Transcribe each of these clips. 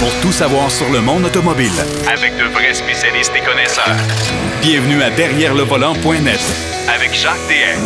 pour tout savoir sur le monde automobile. Avec de vrais spécialistes et connaisseurs. Bienvenue à Derrière le volant.net Avec Jacques DM.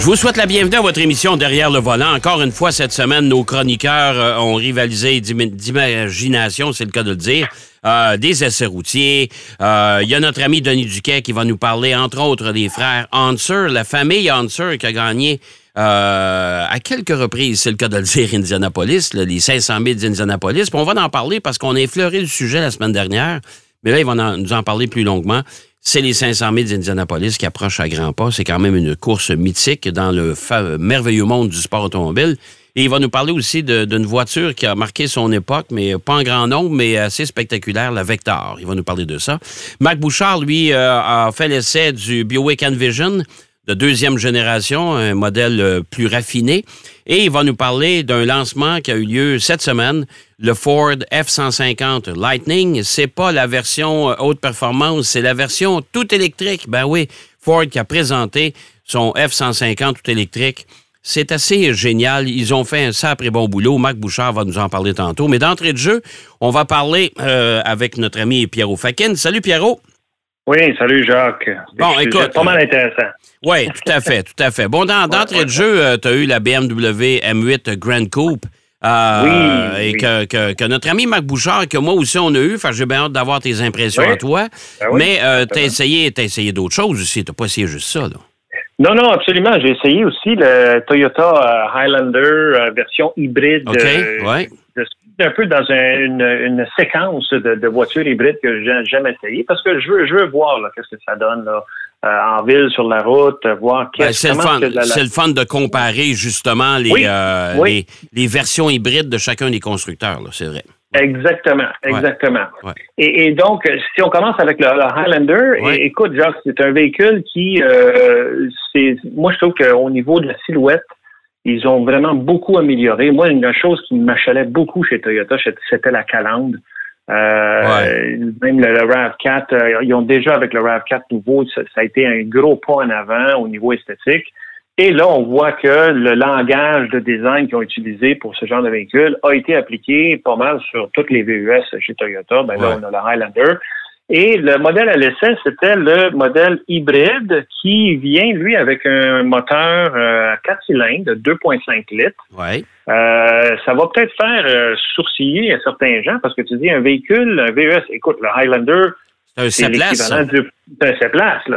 Je vous souhaite la bienvenue à votre émission Derrière le volant. Encore une fois, cette semaine, nos chroniqueurs euh, ont rivalisé d'im- d'imagination, c'est le cas de le dire. Euh, des essais routiers. Euh, Il y a notre ami Denis Duquet qui va nous parler, entre autres, des frères Hanser, la famille Hanser qui a gagné euh, à quelques reprises, c'est le cas de le dire, Indianapolis, là, les 500 000 d'Indianapolis. On va en parler parce qu'on a effleuré le sujet la semaine dernière, mais là, ils vont nous en parler plus longuement. C'est les 500 000 d'Indianapolis qui approchent à grands pas. C'est quand même une course mythique dans le merveilleux monde du sport automobile. Et il va nous parler aussi d'une voiture qui a marqué son époque, mais pas en grand nombre, mais assez spectaculaire, la Vector. Il va nous parler de ça. Marc Bouchard, lui, euh, a fait l'essai du Buick Envision de deuxième génération, un modèle euh, plus raffiné. Et il va nous parler d'un lancement qui a eu lieu cette semaine, le Ford F-150 Lightning. C'est pas la version euh, haute performance, c'est la version tout électrique. Ben oui, Ford qui a présenté son F-150 tout électrique. C'est assez génial. Ils ont fait un sacré bon boulot. Marc Bouchard va nous en parler tantôt. Mais d'entrée de jeu, on va parler euh, avec notre ami Pierrot Fakin. Salut Pierrot. Oui, salut Jacques. Bon, C'est écoute, Pas mal intéressant. Oui, tout à fait, tout à fait. Bon, dans- d'entrée de jeu, tu as eu la BMW M8 Grand Coupe. euh, Oui, Et oui. Que, que- que notre ami Marc Bouchard, que moi aussi on a eu, j'ai bien hâte d'avoir tes impressions Oui. à toi. Ben Mais euh, tu as essayé, t'as essayé d'autres choses aussi, tu pas essayé juste ça. Là. Non, non, absolument. J'ai essayé aussi le Toyota euh, Highlander euh, version hybride. OK, euh, ouais. suis un peu dans un- une, une séquence de, de voitures hybrides que j'ai jamais essayé parce que je veux, je veux voir qu'est-ce que ça donne là, euh, en ville, sur la route, voir Ben, qu'est-ce c'est le comment fun. que la- C'est le fun de comparer justement les, Oui, euh, oui. les, les versions hybrides de chacun des constructeurs, là, c'est vrai. Exactement, exactement. Ouais. Et, et donc, euh, si on commence avec le, le Highlander, Ouais. et- écoute, Jacques, c'est un véhicule qui, euh, c'est, moi, je trouve qu'au niveau de la silhouette, ils ont vraiment beaucoup amélioré. Moi, une chose qui m'achalait beaucoup chez Toyota, c'était la calandre. Euh, Même le, le RAV4, euh, ils ont déjà avec le RAV4 nouveau, ça, ça a été un gros pas en avant au niveau esthétique. Et là, on voit que le langage de design qu'ils ont utilisé pour ce genre de véhicule a été appliqué pas mal sur toutes les VUS chez Toyota. Ben là, Ouais. on a le Highlander. Et le modèle à l'essai, c'était le modèle hybride qui vient, lui, avec un moteur euh, à 4 cylindres de 2,5 litres. Ouais. Euh, ça va peut-être faire euh, sourciller à certains gens parce que tu dis un véhicule, un VUS, écoute, le Highlander, C'est l'équivalent du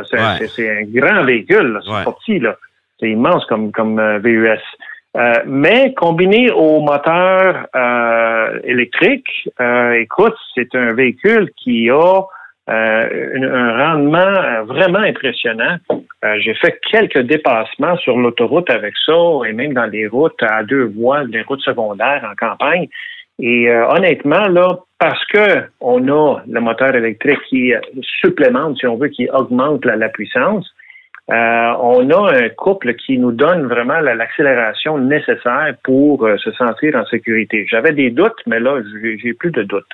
c'est un. C'est, un grand véhicule. C'est Ouais. là. C'est immense comme, comme euh, VUS. Euh, mais combiné au moteur euh, électrique, euh, écoute, c'est un véhicule qui a euh, un rendement euh, vraiment impressionnant. Euh, J'ai fait quelques dépassements sur l'autoroute avec ça et même dans les routes à deux voies, des routes secondaires en campagne. Et honnêtement, là, parce que on a le moteur électrique qui supplémente, si on veut, qui augmente la, puissance, on a un couple qui nous donne vraiment la- l'accélération nécessaire pour se sentir en sécurité. J'avais des doutes, mais là, j'ai plus de doutes.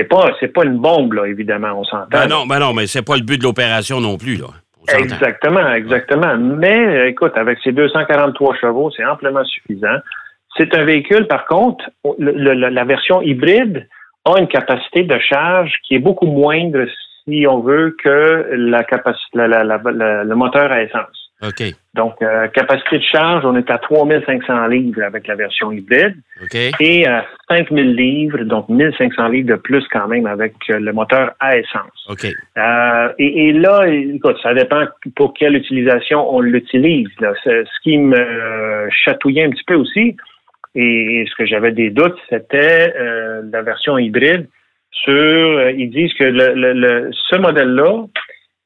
C'est pas, c'est pas une bombe, là, évidemment, on s'entend. Ben non, ben non, mais c'est pas le but de l'opération non plus, là. Exactement, exactement. Mais écoute, avec ces 243 chevaux, c'est amplement suffisant. C'est un véhicule, par contre, le- le- la version hybride a une capacité de charge qui est beaucoup moindre, si on veut, que la capacité, la- la- la- la- le moteur à essence. OK. Donc, euh, capacité de charge, on est à 3500 livres avec la version hybride OK. et à 5000 livres, donc 1500 livres de plus quand même avec euh, le moteur à essence. Euh, et, et là, écoute, ça dépend pour quelle utilisation on l'utilise. C'est- Ce qui me euh, chatouillait un petit peu aussi, et ce que j'avais des doutes, c'était euh, la version hybride sur, euh, ils disent que le, le- le- ce modèle-là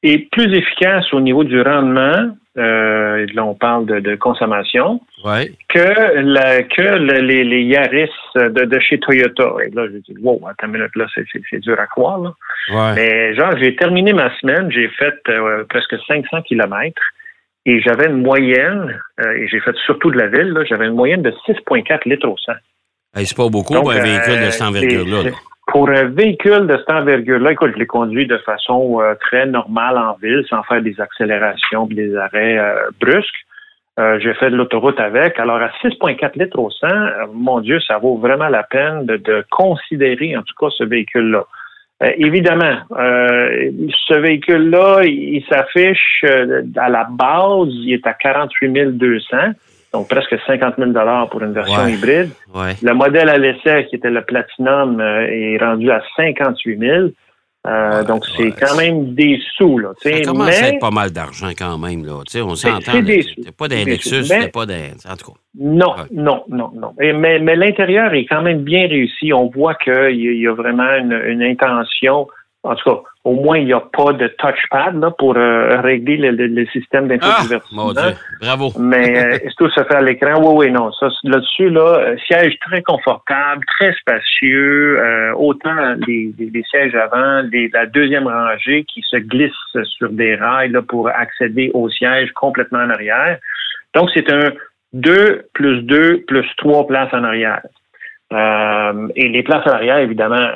est plus efficace au niveau du rendement, euh, là on parle de, de consommation, Ouais. que, la, que le- les, les Yaris de, de chez Toyota. Et là, j'ai dit, wow, attends une minute, là, c'est, dur à croire. Là. Ouais. Mais genre, j'ai terminé ma semaine, j'ai fait euh, presque 500 kilomètres et j'avais une moyenne, euh, et j'ai fait surtout de la ville, là, j'avais une moyenne de 6,4 litres au 100. Hey, c'est pas beaucoup pour un véhicule de euh, cette envergure-là. c'est- là. Pour un véhicule de cette envergure-là, écoute, je l'ai conduit de façon euh, très normale en ville, sans faire des accélérations et des arrêts euh, brusques. Euh, j'ai fait de l'autoroute avec. Alors, à 6,4 litres au 100, euh, mon Dieu, ça vaut vraiment la peine de, considérer, en tout cas, ce véhicule-là. Évidemment, ce véhicule-là, il, s'affiche à la base, il est à 48 200, donc presque 50 000 pour une version hybride. Le modèle à l'essai, qui était le Platinum, est rendu à 58 000. Euh, donc, c'est quand même des sous. Là, ça commence à être pas mal d'argent quand même. Là. On s'entend. C'est pas des Lexus, c'était pas des... En tout cas. Non, non, non, non. mais mais l'intérieur est quand même bien réussi. On voit qu'il y, a vraiment une, une intention en tout cas, au moins, il n'y a pas de touchpad là, pour euh, régler le, le, système d'infodivertissement. Ah, Bravo. Mais euh, tout se fait à l'écran? Oui, oui, non. Ça, là-dessus, là, euh, siège très confortable, très spacieux. autant les, les, sièges avant, les, la deuxième rangée qui se glisse sur des rails là, pour accéder au siège complètement en arrière. Donc, c'est un 2 plus 2 plus 3 places en arrière. et les places en arrière, évidemment,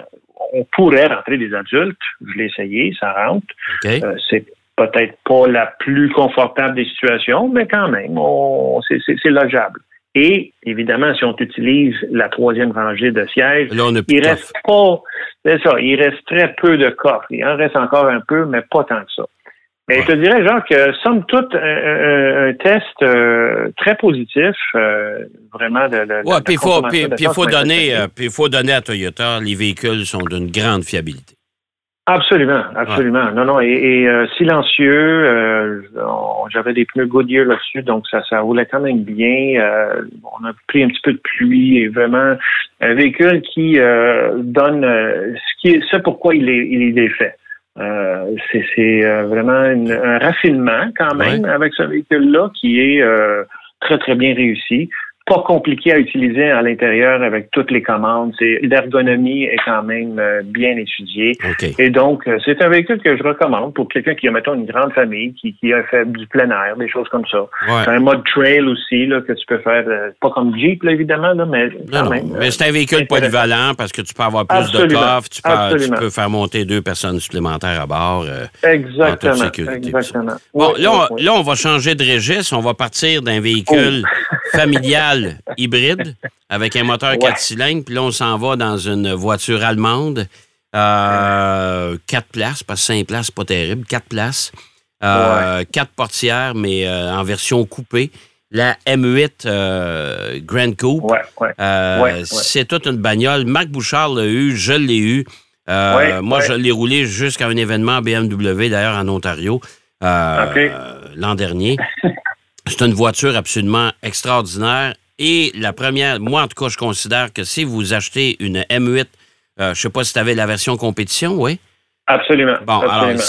on pourrait rentrer des adultes. Je l'ai essayé, ça rentre. Euh, c'est peut-être pas la plus confortable des situations, mais quand même, c'est logeable. Et évidemment, si on utilise la troisième rangée de sièges, il reste pas, c'est ça, il reste très peu de coffres. Il en reste encore un peu, mais pas tant que ça. Mais je te dirais, Jean, que somme toute, un, test euh, très positif, euh, vraiment de, Oui, puis il faut, puis, faut donner, euh, puis faut donner à Toyota, les véhicules sont d'une grande fiabilité. Absolument, absolument. Non, non, et, silencieux. J'avais des pneus Goodyear là-dessus, donc ça, ça roulait quand même bien. on a pris un petit peu de pluie et vraiment un véhicule qui donne ce qui est, ce pourquoi il est, il est fait. Euh, c'est euh, vraiment un raffinement quand même avec ce véhicule-là qui est euh, très, très bien réussi pas compliqué à utiliser à l'intérieur avec toutes les commandes. L'ergonomie est quand même euh, bien étudiée. Et donc, euh, c'est un véhicule que je recommande pour quelqu'un qui a, mettons, une grande famille, qui, qui a fait du plein air, des choses comme ça. C'est un mode trail aussi là, que tu peux faire, euh, pas comme Jeep, là, évidemment, là, mais quand même. Mais c'est un véhicule polyvalent parce que tu peux avoir plus de coffres, tu peux, tu peux, faire monter deux personnes supplémentaires à bord. exactement. exactement. Bon, là, on, là, on va changer de registre. On va partir d'un véhicule oh. familial hybride avec un moteur 4 cylindres. Puis là, on s'en va dans une voiture allemande. Euh, 4 places, parce que 5 places, pas terrible. 4 places. Euh, 4 portières, mais euh, en version coupée. La M8 euh, Grand Coupe. Euh, c'est toute une bagnole. Marc Bouchard l'a eu, je l'ai eu. moi, je l'ai roulé jusqu'à un événement BMW, d'ailleurs, en Ontario, l'an dernier. C'est une voiture absolument extraordinaire. Et la première, moi en tout cas, je considère que si vous achetez une M8, euh, je ne sais pas si tu avais la version compétition, oui? Absolument. Bon, Alors,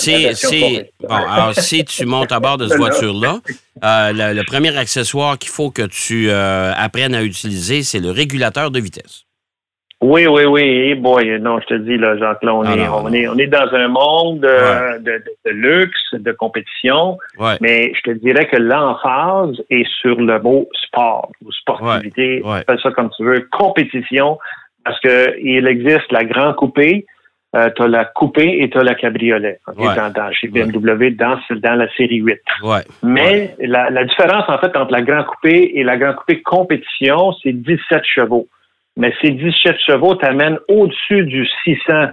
si, tu montes à bord de cette voiture-là, euh, le, premier accessoire qu'il faut que tu euh, apprennes à utiliser, c'est le régulateur de vitesse. Oui, oui, oui. Et boy, non, je te dis, là, là, on, est, on, est, on est dans un monde euh, de, de, luxe, de compétition. Mais je te dirais que l'emphase est sur le mot sport ou sportivité. Fais ça comme tu veux. Compétition. Parce que il existe la grand coupée, euh, tu as la coupée et tu as la cabriolet dans, dans, chez BMW dans, dans la série 8. Mais la, la différence, en fait, entre la grand coupée et la grand coupée compétition, c'est 17 chevaux mais ces 17 chevaux t'amènent au-dessus du 600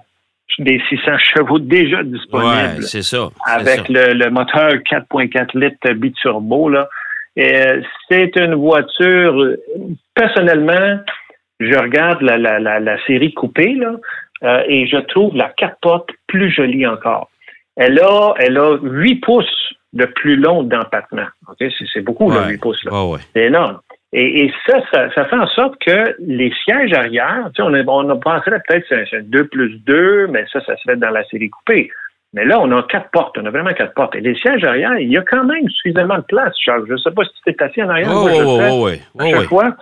des 600 chevaux déjà disponibles. c'est ça. Avec Le, moteur 4.4 litres biturbo, là. C'est une voiture, personnellement, je regarde la, la, la, série coupée, là, euh, et je trouve la 4 portes plus jolie encore. Elle a, elle a 8 pouces de plus long d'empattement. C'est beaucoup, 8 pouces. Là. C'est énorme. Et, ça, ça, fait en sorte que les sièges arrière, tu sais, on, a, on a pensé peut-être c'est un 2 plus 2, mais ça, ça serait dans la série coupée. Mais là, on a quatre portes. On a vraiment quatre portes. Et les sièges arrière, il y a quand même suffisamment de place, Charles. Je ne sais pas si tu es assis en arrière. Oh, oh, oh, à chaque fois.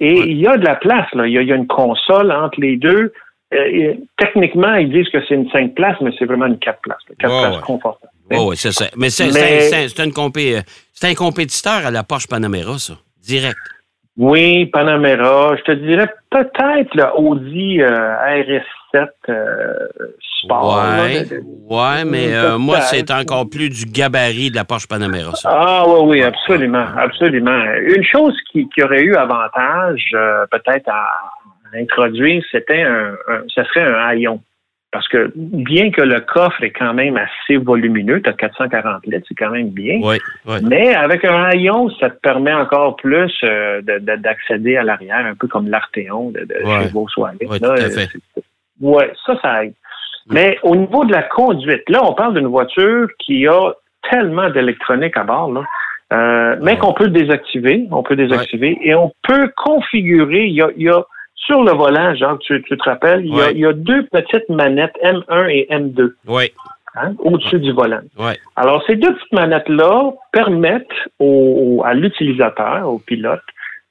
Et il y a de la place. Là. Il, y a, une console entre les deux. Euh, techniquement, ils disent que c'est une 5 places, mais c'est vraiment une 4 places. 4 places confortables. oui, c'est ça. Mais c'est un compétiteur à la Porsche Panamera, ça. Direct. Oui, Panamera. Je te dirais peut-être le Audi euh, RS7 euh, Sport. Ouais, là, de- de- ouais, mais euh, moi, c'est encore plus du gabarit de la Porsche Panamera, ça. Ah oui, oui, absolument, absolument. Une chose qui, qui aurait eu avantage, peut-être à, à introduire, c'était un, un- ce serait un haillon. Parce que bien que le coffre est quand même assez volumineux, tu as 440 litres, c'est quand même bien. Oui, oui. Mais avec un haillon, ça te permet encore plus euh, de- de- d'accéder à l'arrière, un peu comme l'Arteon de, de Ouais. chez Volkswagen. Ouais, Là, tout à fait. c'est- Ouais, ça, ça aide. Mais au niveau de la conduite, là, on parle d'une voiture qui a tellement d'électronique à bord, là, euh, mais Ouais. qu'on peut désactiver. On peut désactiver et on peut configurer. Il y a, il y a sur le volant, Jacques, tu, tu te rappelles, il y, a, Ouais. il y a deux petites manettes M1 et M2 Oui, hein, au-dessus du volant. oui. Alors, ces deux petites manettes-là permettent au, au- à l'utilisateur, au pilote,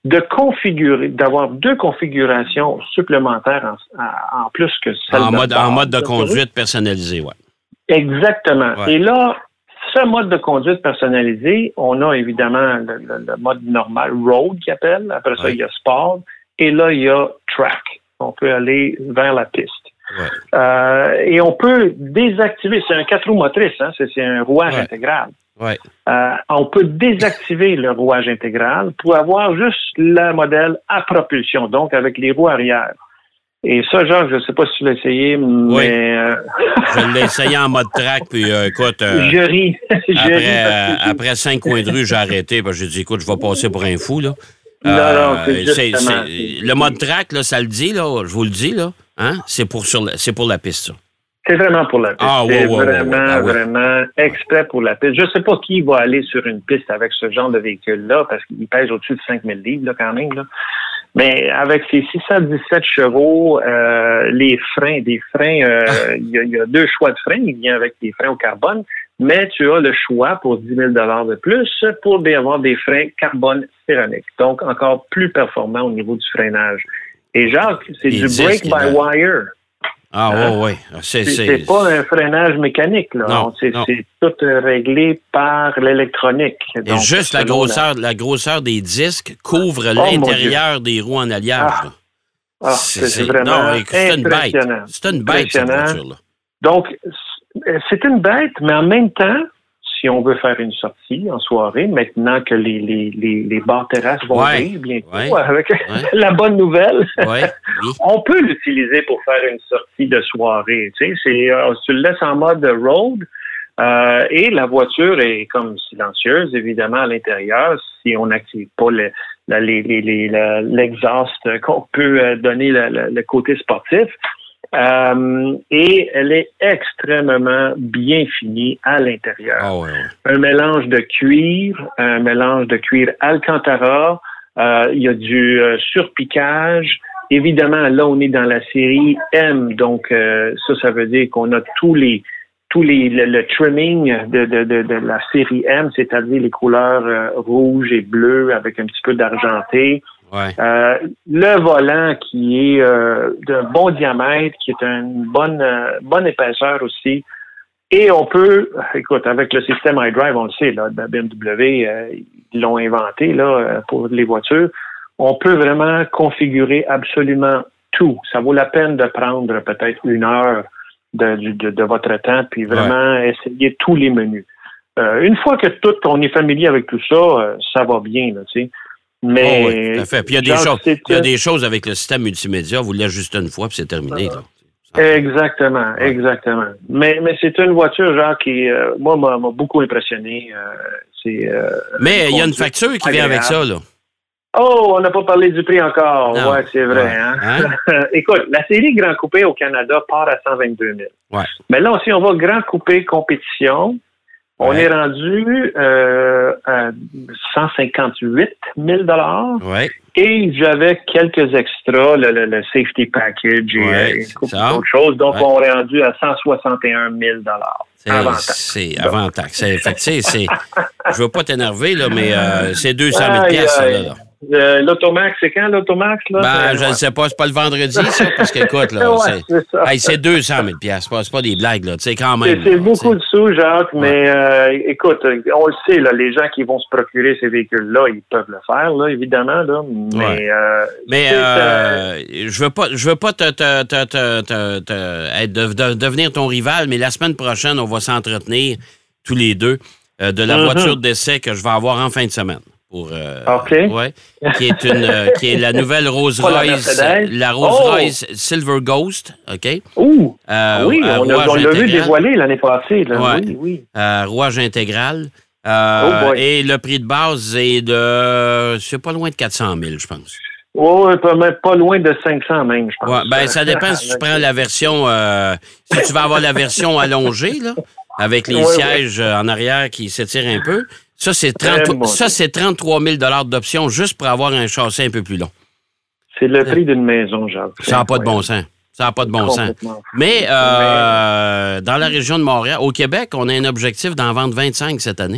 de configurer, d'avoir deux configurations supplémentaires en, plus que celle En de mode, en mode de conduite personnalisé, ouais. Exactement. Ouais. Et là, ce mode de conduite personnalisé, on a évidemment le, le- le mode normal, road qui appelle. Après ça, Ouais. il y a sport. Et là, il y a track. On peut aller vers la piste. Ouais. Euh, et on peut désactiver, c'est un quatre roues motrices, hein, c'est un rouage Ouais. intégral. Ouais. Euh, on peut désactiver le rouage intégral pour avoir juste le modèle à propulsion, donc avec les roues arrière. Et ça, Georges, je ne sais pas si tu l'as essayé, mais euh, Je l'ai essayé en mode track, puis euh, écoute, euh, je ris. je après, ris parce que- après cinq coins de rue, j'ai arrêté, parce que j'ai dit, écoute, je vais passer pour un fou, là. Non, non, c'est Euh, c'est- justement- le mode track, là, ça le dit, là, je vous le dis, là, hein, c'est pour, sur la- pour la piste, ça. C'est vraiment pour la piste. Ah, ouais, c'est ouais, vraiment, ouais. Ah, ouais. vraiment exprès pour la piste. Je ne sais pas qui va aller sur une piste avec ce genre de véhicule-là, parce qu'il pèse au-dessus de 5000 livres, là, quand même. Là. Mais avec ses 617 chevaux, euh, les freins, des freins, euh, Ah. il y, a- il y a deux choix de freins. Il vient avec des freins au carbone, mais tu as le choix pour 10 000 de plus pour avoir des freins carbone céramique. Donc, encore plus performant au niveau du freinage. Et Jacques, c'est du brake by là. wire. Ah, Hein? ouais, ouais. C'est, pas un freinage mécanique, là. C'est tout euh, réglé par l'électronique. Et juste la grosseur, la grosseur des disques couvre Oh, l'intérieur des roues en alliage. Ah, là. Ah, c'est vraiment c'est une bête. C'est une bête, cette voiture-là. Donc, c'est une bête, mais en même temps, si on veut faire une sortie en soirée, maintenant que les, les, les, les bars terrasses vont Ouais, ouvrir bientôt, ouais, avec ouais. la bonne nouvelle, on peut l'utiliser pour faire une sortie de soirée. Tu sais, c'est, euh, tu le laisses en mode road euh, et la voiture est comme silencieuse, évidemment, à l'intérieur. Si on n'active pas l'exhaust qu'on peut euh, donner le, le- le côté sportif. Euh, et elle est extrêmement bien finie à l'intérieur Ah, ouais, ouais. un mélange de cuir, un mélange de cuir Alcantara. Euh, il y a du euh, surpiquage. Évidemment, là, on est dans la série M, donc ça, ça veut dire qu'on a tous les tous les le, le trimming de, de, de, de la série M, c'est-à-dire les couleurs rouge et bleu avec un petit peu d'argenté. Ouais. Euh, le volant qui est euh, d'un bon diamètre, qui est une bonne euh, bonne épaisseur aussi. Et on peut, écoute, avec le système iDrive, on le sait, là, de BMW, ils l'ont inventé là pour les voitures. On peut vraiment configurer absolument tout. Ça vaut la peine de prendre peut-être une heure de, de, de votre temps, puis vraiment essayer tous les menus. Une fois que tout, on est familier avec tout ça, ça va bien, tu sais. Mais Oh, oui, tout à fait. Puis il y a des choses, il y a des choses avec le système multimédia, vous l'ajustez une fois, puis c'est terminé. là. Exactement, Ouais. exactement. Mais, mais c'est une voiture, genre, qui, euh, moi, m'a beaucoup impressionné. Euh, c'est, euh, Mais il y a une facture qui vient avec ça, là. Oh, on n'a pas parlé du prix encore. Non. Ouais, c'est vrai. Ouais. Hein? Écoute, la série Grand Coupé au Canada part à 122 000. Ouais. Mais là, si on va Grand Coupé compétition, on Ouais. est rendu euh, à 158 000 Ouais. et j'avais quelques extras, le, le- le safety package et Ouais, ça. d'autres choses. Donc, on est rendu à 161 000 C'est, avant taxe. c'est avant taxe. C'est, je veux pas t'énerver, là, mais euh, c'est 200 000 Aïe, piastres, ça, aïe. là. là. Euh, L'Automax, c'est quand l'Automax? Là? Ben, Euh, je ne sais pas, c'est pas le vendredi, ça, parce que, écoute, là, Ouais, c'est- hey, c'est 200 000 piastres, c'est pas, c'est pas des blagues, là, tu sais, quand C'est même. c'est là, beaucoup de sous, Jacques, mais euh, écoute, on le sait, là, les gens qui vont se procurer ces véhicules-là, ils peuvent le faire, là, évidemment, là, mais... Ouais. euh, Mais euh, je veux pas, je veux pas te, te- te- te- de- de- devenir ton rival, mais la semaine prochaine, on va s'entretenir tous les deux de la Mhm. voiture d'essai que je vais avoir en fin de semaine. Pour, euh, ouais, qui est une, euh, qui est la nouvelle Rolls la Royce, la Rolls Oh! Royce Silver Ghost, ok, Ouh! Euh, oui, on l'a rouage on l'a vu dévoiler l'année passée, là. Ouais. Oui, oui. rouage intégral. Oh et le prix de base est de, c'est pas loin de 400 000, je pense. Oh, ouais, pas, pas loin de 500 même, je pense. Ouais, ben, ça dépend si tu prends la version. si tu vas avoir la version allongée, là, avec les sièges en arrière qui s'étirent un peu. Ça, c'est Eh, 30 mon ça, Dieu. c'est 33 000 d'options juste pour avoir un châssis un peu plus long. C'est le prix d'une maison, Jacques. Ça n'a pas de bon sens. Ça n'a pas de bon sens. Fou. Mais euh, dans la région de Montréal, au Québec, on a un objectif d'en vendre 25 cette année.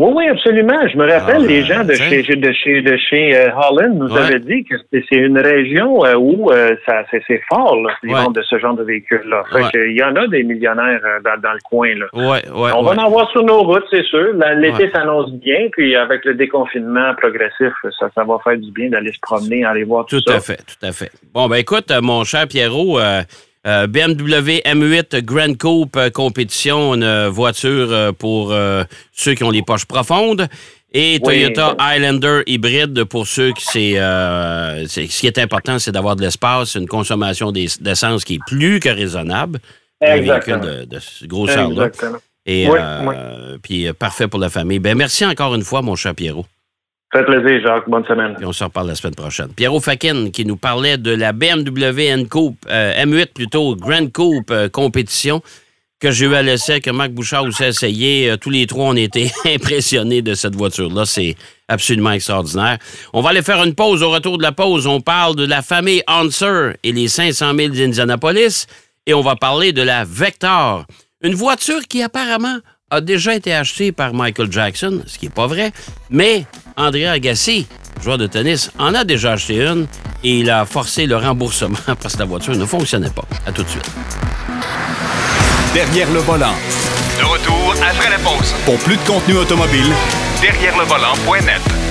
Oui, oui, absolument. Je me rappelle, Ah, les gens de chez, de chez, de chez euh, Holland nous Ouais. avaient dit que c'est une région euh, où euh, ça c'est fort, là, les Ouais. ventes de ce genre de véhicules-là. Ouais. il y en a des millionnaires dans, dans le coin. Là. On va en avoir sur nos routes, c'est sûr. L'été s'annonce bien, puis avec le déconfinement progressif, ça, ça va faire du bien d'aller se promener, aller voir tout, Tout ça. à fait, tout à fait. Bon, ben écoute, mon cher Pierrot, euh, BMW M8 Grand Coupe euh, compétition, une euh, voiture euh, pour ceux qui ont les poches profondes. Et Oui. Toyota Highlander hybride pour ceux qui c'est, ce qui est important, c'est d'avoir de l'espace, une consommation d'es- d'essence qui est plus que raisonnable. Un véhicule de, de ce grosseur-là. Exactement. Et Oui, oui. puis parfait pour la famille. Ben merci encore une fois, mon cher Pierrot. Fait plaisir, Jacques. Bonne semaine. Puis on se reparle la semaine prochaine. Pierrot Fakin qui nous parlait de la BMW N Coupe, euh, M8 plutôt, Grand Coupe euh, compétition que j'ai eu à l'essai, que Marc Bouchard aussi a essayé. Euh, tous les trois, on était impressionnés de cette voiture-là. C'est absolument extraordinaire. On va aller faire une pause. Au retour de la pause, on parle de la famille Hanser et les 500 000 d'Indianapolis. Et on va parler de la Vector, une voiture qui apparemment a déjà été achetée par Michael Jackson, ce qui n'est pas vrai. Mais André Agassi, joueur de tennis, en a déjà acheté une et il a forcé le remboursement parce que la voiture ne fonctionnait pas. À tout de suite. Derrière le volant. De retour après la pause. Pour plus de contenu automobile, Derrière le volant.net.